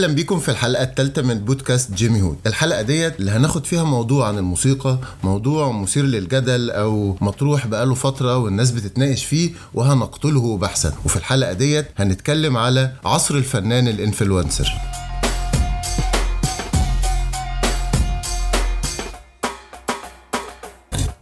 أهلا بيكم في الحلقة الثالثه من بودكاست جيمي هود. الحلقة ديت اللي هناخد فيها موضوع عن الموسيقى موضوع مثير للجدل أو مطروح بقاله فترة والناس بتتناقش فيه وهنقتله بحثا. وفي الحلقة ديت هنتكلم على عصر الفنان ال influencer.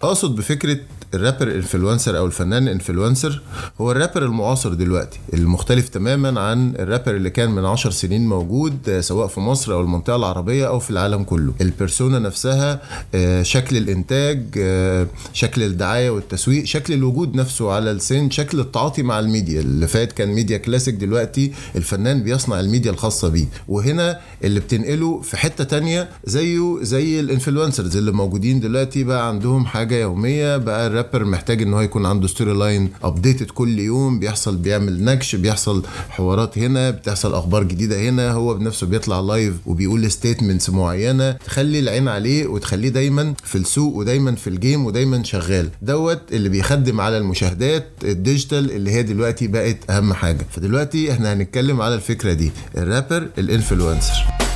اقصد بفكرة ال rapper influencer أو الفنان influencer هو الرابر المعاصر دلوقتي المختلف تماما عن الرابر اللي كان من عشر سنين موجود سواء في مصر أو المنطقة العربية أو في العالم كله. ال persona نفسها آه، شكل الإنتاج آه، شكل الدعاية والتسويق شكل الوجود نفسه على السن شكل التعاطي مع الميديا. اللي فات كان ميديا كلاسيك دلوقتي الفنان بيصنع الميديا الخاصة بيه. وهنا اللي بتنقله في حتة تانية زيه زي ال influencers اللي موجودين دلوقتي بقى عندهم حاجة يومية. بقى الرابر محتاج إن هو يكون عنده storyline updated كل يوم. بيحصل بيعمل نكش بيحصل حوارات هنا بتحصل أخبار جديدة هنا. هو بنفسه بيطلع live وبيقول statements معينة. تخلي العين عليه وتخليه دايما في السوق ودايما في ال game ودايما شغال. دوت اللي بيخدم على المشاهدات ال digital اللي هي دلوقتي بقت أهم حاجة. فدلوقتي إحنا هنتكلم على الفكرة دي. ال rapper ال influencer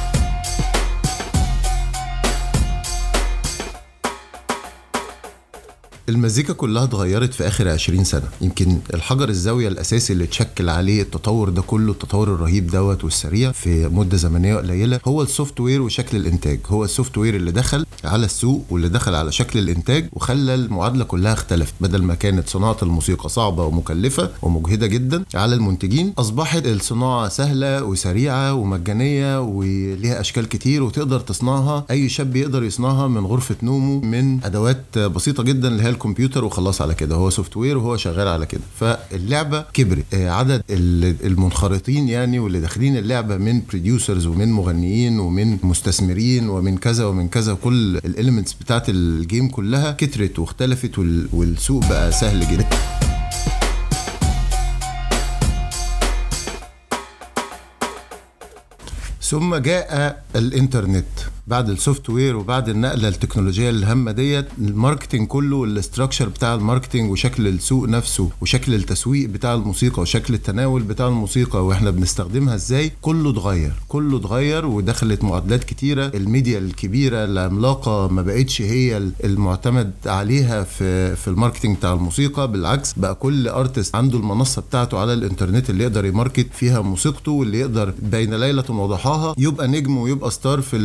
المزيكا كلها اتغيرت في آخر 20 سنة. يمكن الحجر الزاوية الأساسي اللي اتشكل عليه التطور ده كله التطور الرهيب دوت والسريع في مدة زمنية قليلة هو ال software وشكل الإنتاج. هو ال software اللي دخل على السوق واللي دخل على شكل الإنتاج وخلى المعادلة كلها اختلفت. بدل ما كانت صناعة الموسيقى صعبة ومكلفة ومجهدة جدا على المنتجين أصبحت الصناعة سهلة وسريعة ومجانية وليها أشكال كتير وتقدر تصنعها. أي شاب يقدر يصنعها من غرفة نومه من أدوات بسيطة جدا اللي هي الكمبيوتر وخلاص على كده هو software وهو شغال على كده. فاللعبة كبرت. آه، عدد المنخرطين يعني واللي داخلين اللعبة من producers ومن مغنيين ومن مستثمرين ومن كذا ومن كذا كل ال elements بتاعت ال game كلها كترت واختلفت والسوق بقى سهل جدا. ثم جاء الإنترنت. بعد ال software وبعد النقلة التكنولوجية الهامة ديت ال marketing كله وال structure بتاع ال marketing وشكل السوق نفسه وشكل التسويق بتاع الموسيقى وشكل التناول بتاع الموسيقى وإحنا بنستخدمها إزاي كله اتغير كله اتغير ودخلت معادلات كتيرة. الميديا الكبيرة العملاقة ما بقتش هي المعتمد عليها في في ال marketing بتاع الموسيقى بالعكس بقى كل artist عنده المنصة بتاعته على الإنترنت اللي يقدر ي market فيها موسيقته واللي يقدر بين ليلة وضحاها يبقى نجم ويبقى star في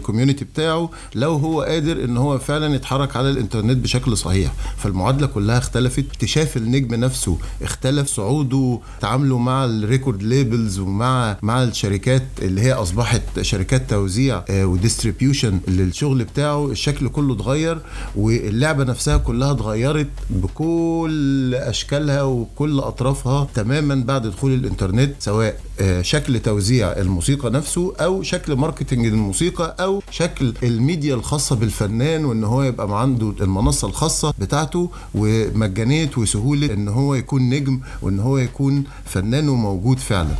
ال community بتاعه لو هو قادر إن هو فعلا يتحرك على الإنترنت بشكل صحيح. فالمعادلة كلها اختلفت. اكتشاف النجم نفسه اختلف. صعوده تعامله مع ال record labels ومع مع الشركات اللي هي أصبحت شركات توزيع آه، و distribution للشغل بتاعه. الشكل كله اتغير واللعبة نفسها كلها اتغيرت بكل أشكالها وكل أطرافها تماما بعد دخول الإنترنت سواء آه، شكل توزيع الموسيقى نفسه أو شكل marketing الموسيقى أو شكل الميديا الخاصة بالفنان وإن هو يبقى عنده المنصة الخاصة بتاعته ومجانية وسهولة إن هو يكون نجم وإن هو يكون فنان وموجود فعلا.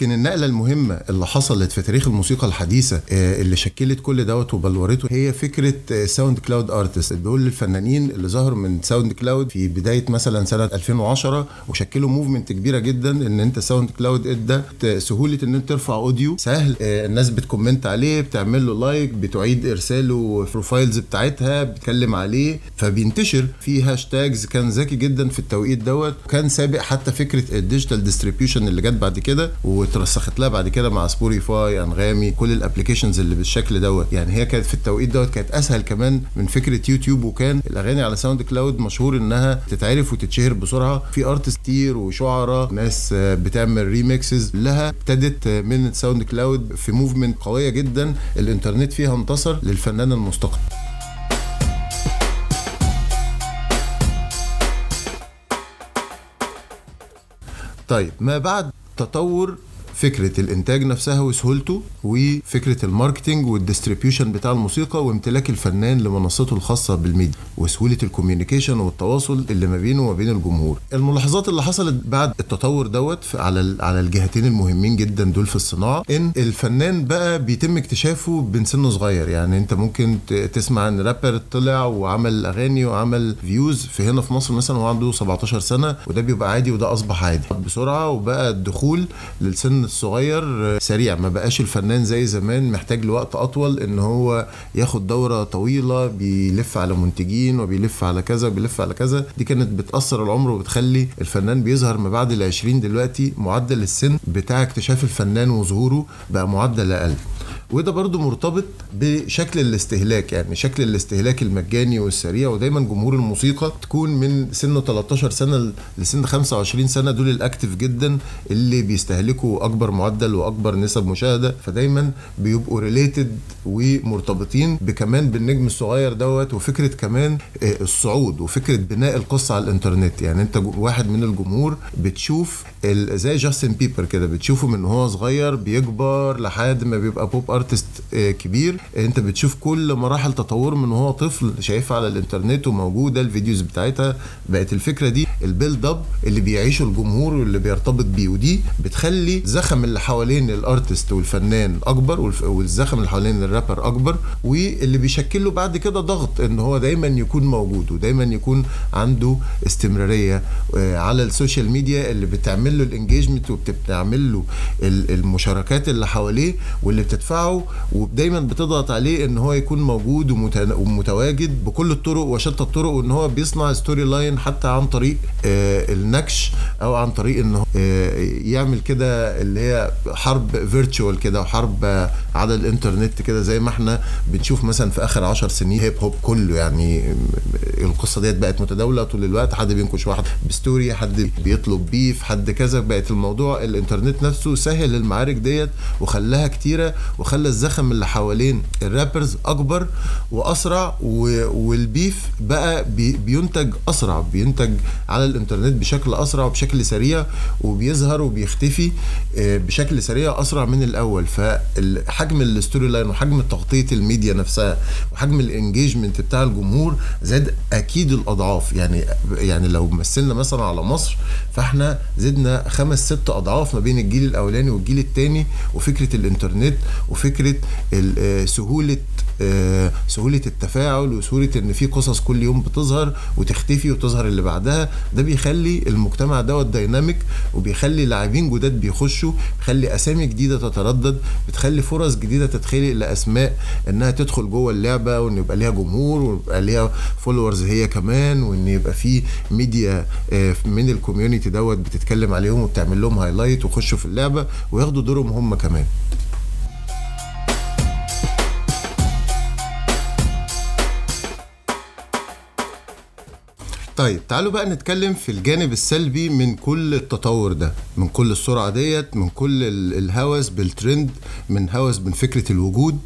يمكن النقلة المهمة اللي حصلت في تاريخ الموسيقى الحديثة آه، اللي شكلت كل دوت وبلورته هي فكرة SoundCloud artist دول الفنانين اللي ظهروا من SoundCloud في بداية مثلا سنة 2010 وشكلوا movement كبيرة جدا إن أنت SoundCloud ادى سهولة إن أنت ترفع audio سهل. آه، الناس بت comment عليه بتعمل له like بتعيد إرساله ال profiles بتاعتها بتتكلم عليه. فبينتشر في hashtags كان ذكي جدا في التوقيت دوت. كان سابق حتى فكرة ال digital distribution اللي جت بعد كده. واترسخت لها. بعد كده مع Spotify أنغامي كل ال applications اللي بالشكل دوت. يعني هي كانت في التوقيت دوت كانت أسهل كمان من فكرة يوتيوب. وكان الأغاني على SoundCloud مشهور إنها تتعرف وتتشهر بسرعة. في artist كتير وشعراء ناس بتعمل remixes لها. ابتدت من SoundCloud في movement قوية جدا. الإنترنت فيها انتصر للفنان المستقل. طيب ما بعد تطور فكرة الإنتاج نفسها وسهولته وفكرة ال marketing وال distribution بتاع الموسيقى وامتلاك الفنان لمنصته الخاصة بالميديا وسهولة ال communication والتواصل اللي ما بينه وما بين الجمهور. الملاحظات اللي حصلت بعد التطور دوت على على الجهتين المهمين جدا دول في الصناعة إن الفنان بقى بيتم اكتشافه من سن صغير. يعني أنت ممكن تسمع عن رابر طلع وعمل أغاني وعمل views في هنا في مصر مثلا وهو عنده 17 سنة وده بيبقى عادي وده أصبح عادي. بسرعة وبقى الدخول للسن الصغير سريع. ما بقاش الفنان زي زمان محتاج لوقت أطول إن هو ياخد دورة طويلة بيلف على منتجين وبيلف على كذا وبيلف على كذا. دي كانت بتأثر العمر وبتخلي الفنان بيظهر ما بعد ال 20 دلوقتي معدل السن بتاع اكتشاف الفنان وظهوره بقى معدل أقل. وده برضو مرتبط بشكل الاستهلاك يعني شكل الاستهلاك المجاني والسريع ودايما جمهور الموسيقى تكون من سن 13 سنة لسن 25 سنة دول ال active جدا اللي بيستهلكوا أكبر معدل وأكبر نسب مشاهدة فدايما بيبقوا related ومرتبطين بكمان بالنجم الصغير دوت وفكرة كمان آه، الصعود وفكرة بناء القصة على الإنترنت. يعني أنت واحد من الجمهور بتشوف زي جاستن بيبر كده بتشوفه من هو صغير بيكبر لحد ما بيبقى pop artist آه، كبير. انت بتشوف كل مراحل تطور من وهو طفل شايفها على الانترنت وموجوده ال videos بتاعتها. بقت الفكرة دي ال build up اللي بيعيشه الجمهور واللي بيرتبط بيه. ودي بتخلي الزخم اللي حوالين ال artist والفنان أكبر والزخم اللي حوالين الرابر أكبر. واللي بيشكله بعد كده ضغط إن هو دايما يكون موجود ودايما يكون عنده استمرارية آه، على ال social media اللي بتعمل له ال engagement وبتعمل له المشاركات اللي حواليه واللي بتدفعه ودايما بتضغط عليه إن هو يكون موجود ومتواجد بكل الطرق وشتى الطرق وإن هو بيصنع storyline حتى عن طريق آه النكش أو عن طريق انه آه يعمل كده اللي هي حرب virtual كده وحرب على الإنترنت كده زي ما إحنا بنشوف مثلا في آخر عشر سنين hip hop كله يعني القصة ديت بقت متداولة طول الوقت حد بينكش واحد ب story حد بيطلب beef حد كذا بقت الموضوع الإنترنت نفسه سهل المعارك ديت وخلاها كتيرة وخلى الزخم اللي حوالين ال rappers أكبر وأسرع وال beef بقى بينتج أسرع بينتج على الإنترنت بشكل أسرع وبشكل سريع وبيظهر وبيختفي آه، بشكل سريع أسرع من الأول. فحجم ال storyline وحجم تغطية الميديا نفسها وحجم ال engagement بتاع الجمهور زاد أكيد الأضعاف. يعني يعني لو مثلنا مثلا على مصر فإحنا زدنا خمس ست أضعاف ما بين الجيل الأولاني والجيل الثاني وفكرة الإنترنت وفكرة آه، سهولة آه، سهولة التفاعل وسهولة إن في قصص كل يوم بتظهر وتختفي وتظهر اللي بعدها ده بيخلي المجتمع دوت دايناميك وبيخلي لاعبين جداد بيخشوا بيخلي أسامي جديدة تتردد بتخلي فرص جديدة تتخلق لأسماء إنها تدخل جوه اللعبة وإن يبقى ليها جمهور ويبقى ليها followers هي كمان وإن يبقى في ميديا آه، من ال community دوت بتتكلم عليهم وبتعمل لهم highlight ويخشوا في اللعبة وياخدوا دورهم هم كمان. طيب تعالوا بقى نتكلم في الجانب السلبي من كل التطور ده من كل السرعة ديت من كل الهوس بالترند من هوس من فكرة الوجود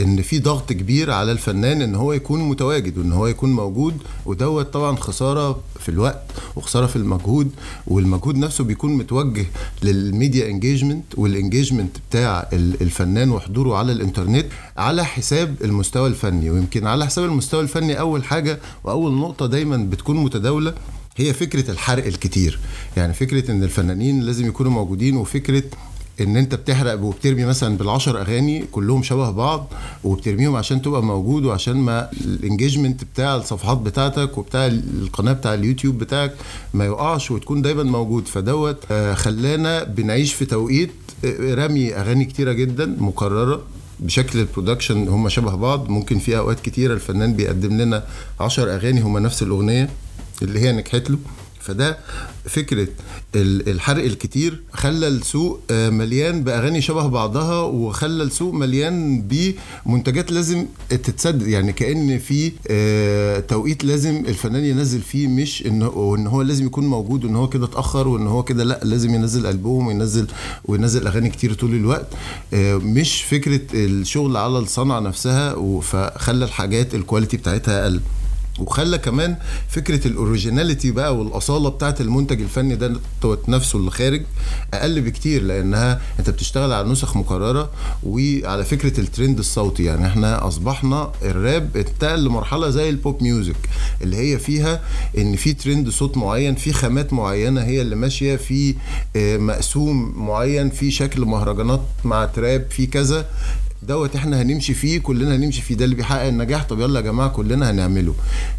إن في ضغط كبير على الفنان إن هو يكون متواجد وإن هو يكون موجود ودوت طبعا خسارة في الوقت وخسارة في المجهود والمجهود نفسه بيكون متوجه لل media engagement وال engagement بتاع الفنان وحضوره على الإنترنت على حساب المستوى الفني ويمكن على حساب المستوى الفني أول حاجة وأول نقطة دايما بتكون متواجد متداولة هي فكرة الحرق الكتير. يعني فكرة إن الفنانين لازم يكونوا موجودين وفكرة إن أنت بتحرق وبترمي مثلا بالعشر أغاني كلهم شبه بعض وبترميهم عشان تبقى موجود وعشان ما ال engagement بتاع الصفحات بتاعتك وبتاع القناة بتاع اليوتيوب بتاعك ما يقعش وتكون دايما موجود. فدوت آه، خلانا بنعيش في توقيت آه، رمي أغاني كتيرة جدا مكررة بشكل ال production هم شبه بعض. ممكن في أوقات كتيرة الفنان بيقدم لنا عشر أغاني هم نفس الأغنية. اللي هي نجحت له. فده فكرة الحرق الكتير خلى السوق آه، مليان بأغاني شبه بعضها وخلى السوق مليان بمنتجات لازم تتسدد يعني كأن في آه، توقيت لازم الفنان ينزل فيه مش إن هو لازم يكون موجود وإن هو كده اتأخر وإن هو كده لأ لازم ينزل ألبوم وينزل وينزل أغاني كتير طول الوقت. آه، مش فكرة الشغل على الصنعة نفسها فخلى الحاجات الكواليتي بتاعتها أقل. وخلى كمان فكرة ال originality بقى والأصالة بتاعت المنتج الفني ده نفسه اللي خارج أقل بكتير لأنها أنت بتشتغل على نسخ مكررة وعلى فكرة الترند الصوتي. يعني إحنا أصبحنا الراب انتقل لمرحلة زي ال pop music اللي هي فيها إن في ترند صوت معين في خامات معينة هي اللي ماشية في آه، مقسوم معين في شكل مهرجانات مع trap في كذا. دوت إحنا هنمشي فيه كلنا هنمشي فيه. ده اللي بيحقق النجاح. طب يلا يا جماعة كلنا هنعمله.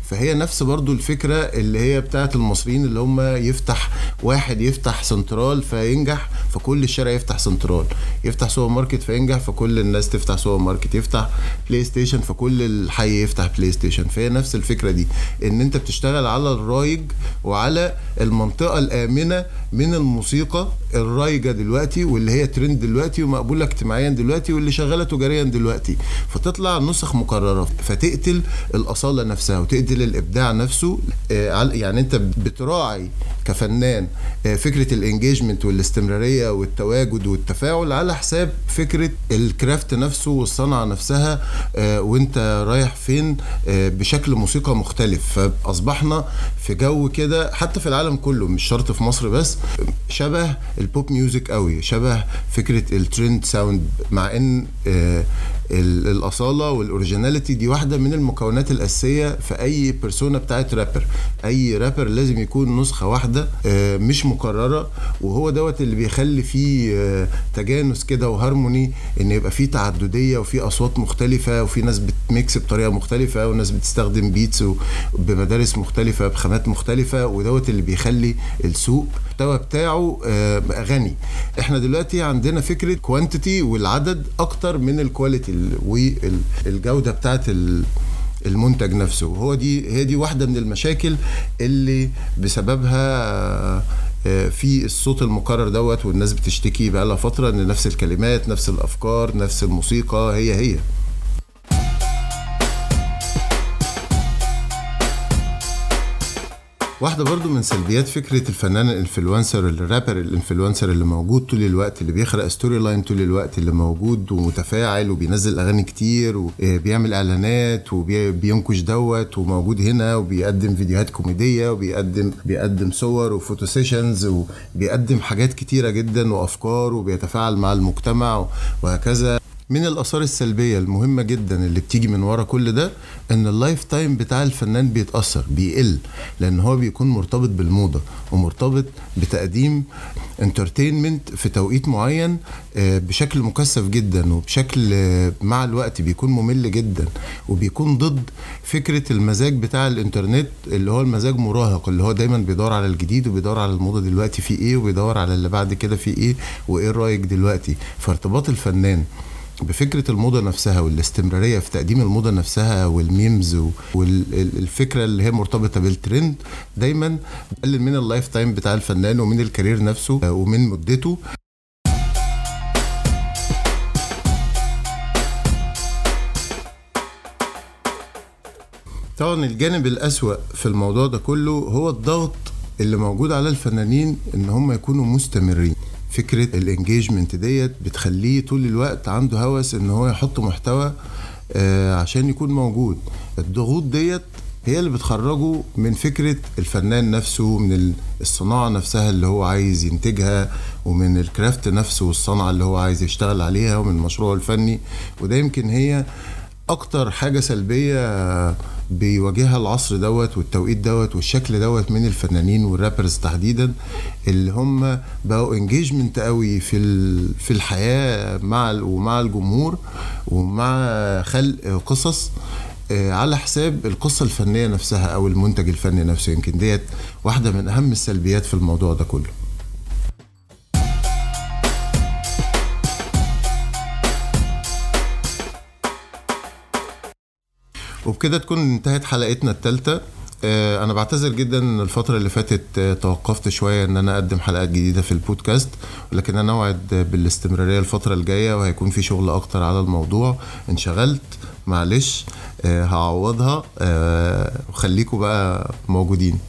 فهي نفس برضو الفكرة اللي هي بتاعت المصريين اللي هم يفتح واحد يفتح سنترال فينجح فكل الشارع يفتح سنترال. يفتح سوبر ماركت فينجح فكل الناس تفتح سوبر ماركت. يفتح بلاي ستيشن فكل الحي يفتح بلاي ستيشن. فهي نفس الفكرة دي إن أنت بتشتغل على الرايج وعلى المنطقة الآمنة من الموسيقى الرايجة دلوقتي واللي هي ترند دلوقتي ومقبولة اجتماعيا دلوقتي واللي شغالة تجاريا دلوقتي فتطلع نسخ مكررة فتقتل الأصالة نفسها وتقتل الإبداع نفسه. آه، يعني أنت بتراعي كفنان آه، فكرة الإنجيجمنت والاستمرارية والتواجد والتفاعل على حساب فكرة الكرافت نفسه والصنعة نفسها آه، وأنت رايح فين بشكل موسيقى مختلف. فأصبحنا في جو كده حتى في العالم كله مش شرط في مصر بس شبه ال pop music قوي شبه فكرة ال trend sound مع إن الأصالة وال originality دي واحدة من المكونات الأساسية في أي persona بتاعت رابر أي رابر لازم يكون نسخة واحدة آه، مش مكررة وهو دوت اللي بيخلي فيه آه، تجانس كده وهارموني إن يبقى فيه تعددية وفي أصوات مختلفة وفي ناس بت mix بطريقة مختلفة وناس بتستخدم beats بمدارس مختلفة بخامات مختلفة ودوت اللي بيخلي السوق المحتوى بتاعه آه، غني. إحنا دلوقتي عندنا فكرة quantity والعدد أكتر من ال quality والجودة بتاعت المنتج نفسه. وهو دي هي دي واحدة من المشاكل اللي بسببها آه، في الصوت المكرر دوت والناس بتشتكي بقى لها فترة إن نفس الكلمات نفس الأفكار نفس الموسيقى هي هي. واحدة برضو من سلبيات فكرة الفنان ال influencer ال rapper ال influencer اللي موجود طول الوقت اللي بيخلق storyline طول الوقت اللي موجود ومتفاعل وبينزل أغاني كتير وبيعمل إعلانات وبينكش دوت وموجود هنا وبيقدم فيديوهات كوميدية وبيقدم بيقدم صور و photo sessions وبيقدم حاجات كتيرة جدا وأفكار وبيتفاعل مع المجتمع وهكذا. من الآثار السلبية المهمة جدا اللي بتيجي من ورا كل ده إن ال lifetime بتاع الفنان بيتأثر بيقل لأن هو بيكون مرتبط بالموضة ومرتبط بتقديم entertainment في توقيت معين آه، بشكل مكثف جدا وبشكل آه، مع الوقت بيكون ممل جدا وبيكون ضد فكرة المزاج بتاع الإنترنت اللي هو المزاج مراهق اللي هو دايما بيدور على الجديد وبيدور على الموضة دلوقتي في إيه وبيدور على اللي بعد كده في إيه وإيه رأيك دلوقتي. فارتباط الفنان بفكرة الموضة نفسها والاستمرارية في تقديم الموضة نفسها وال memes والفكرة اللي هي مرتبطة بالترند دايما بقلل من ال lifetime بتاع الفنان ومن ال career نفسه ومن مدته. طبعا الجانب الأسوأ في الموضوع ده كله هو الضغط اللي موجود على الفنانين إن هم يكونوا مستمرين. فكرة ال engagement ديت بتخليه طول الوقت عنده هوس إن هو يحط محتوى آه عشان يكون موجود. الضغوط ديت هي اللي بتخرجه من فكرة الفنان نفسه من الصناعة نفسها اللي هو عايز ينتجها ومن ال craft نفسه والصنعة اللي هو عايز يشتغل عليها ومن المشروع الفني. وده يمكن هي أكتر حاجة سلبية بيواجهها العصر دوت والتوقيت دوت والشكل دوت من الفنانين وال rappers تحديدا اللي هم بقوا انجيجمنت قوي في في الحياة مع ومع الجمهور ومع خلق قصص آه، على حساب القصة الفنية نفسها أو المنتج الفني نفسه. يمكن ديت واحدة من أهم السلبيات في الموضوع ده كله. وبكده تكون انتهت حلقتنا الثالثه آه، أنا بعتذر جدا إن الفترة اللي فاتت آه، توقفت شوية إن أنا أقدم حلقات جديدة في البودكاست ولكن أنا أوعد بالاستمرارية الفترة الجاية وهيكون في شغل أكتر على الموضوع. انشغلت معلش آه، هعوضها وخليكم بقى موجودين.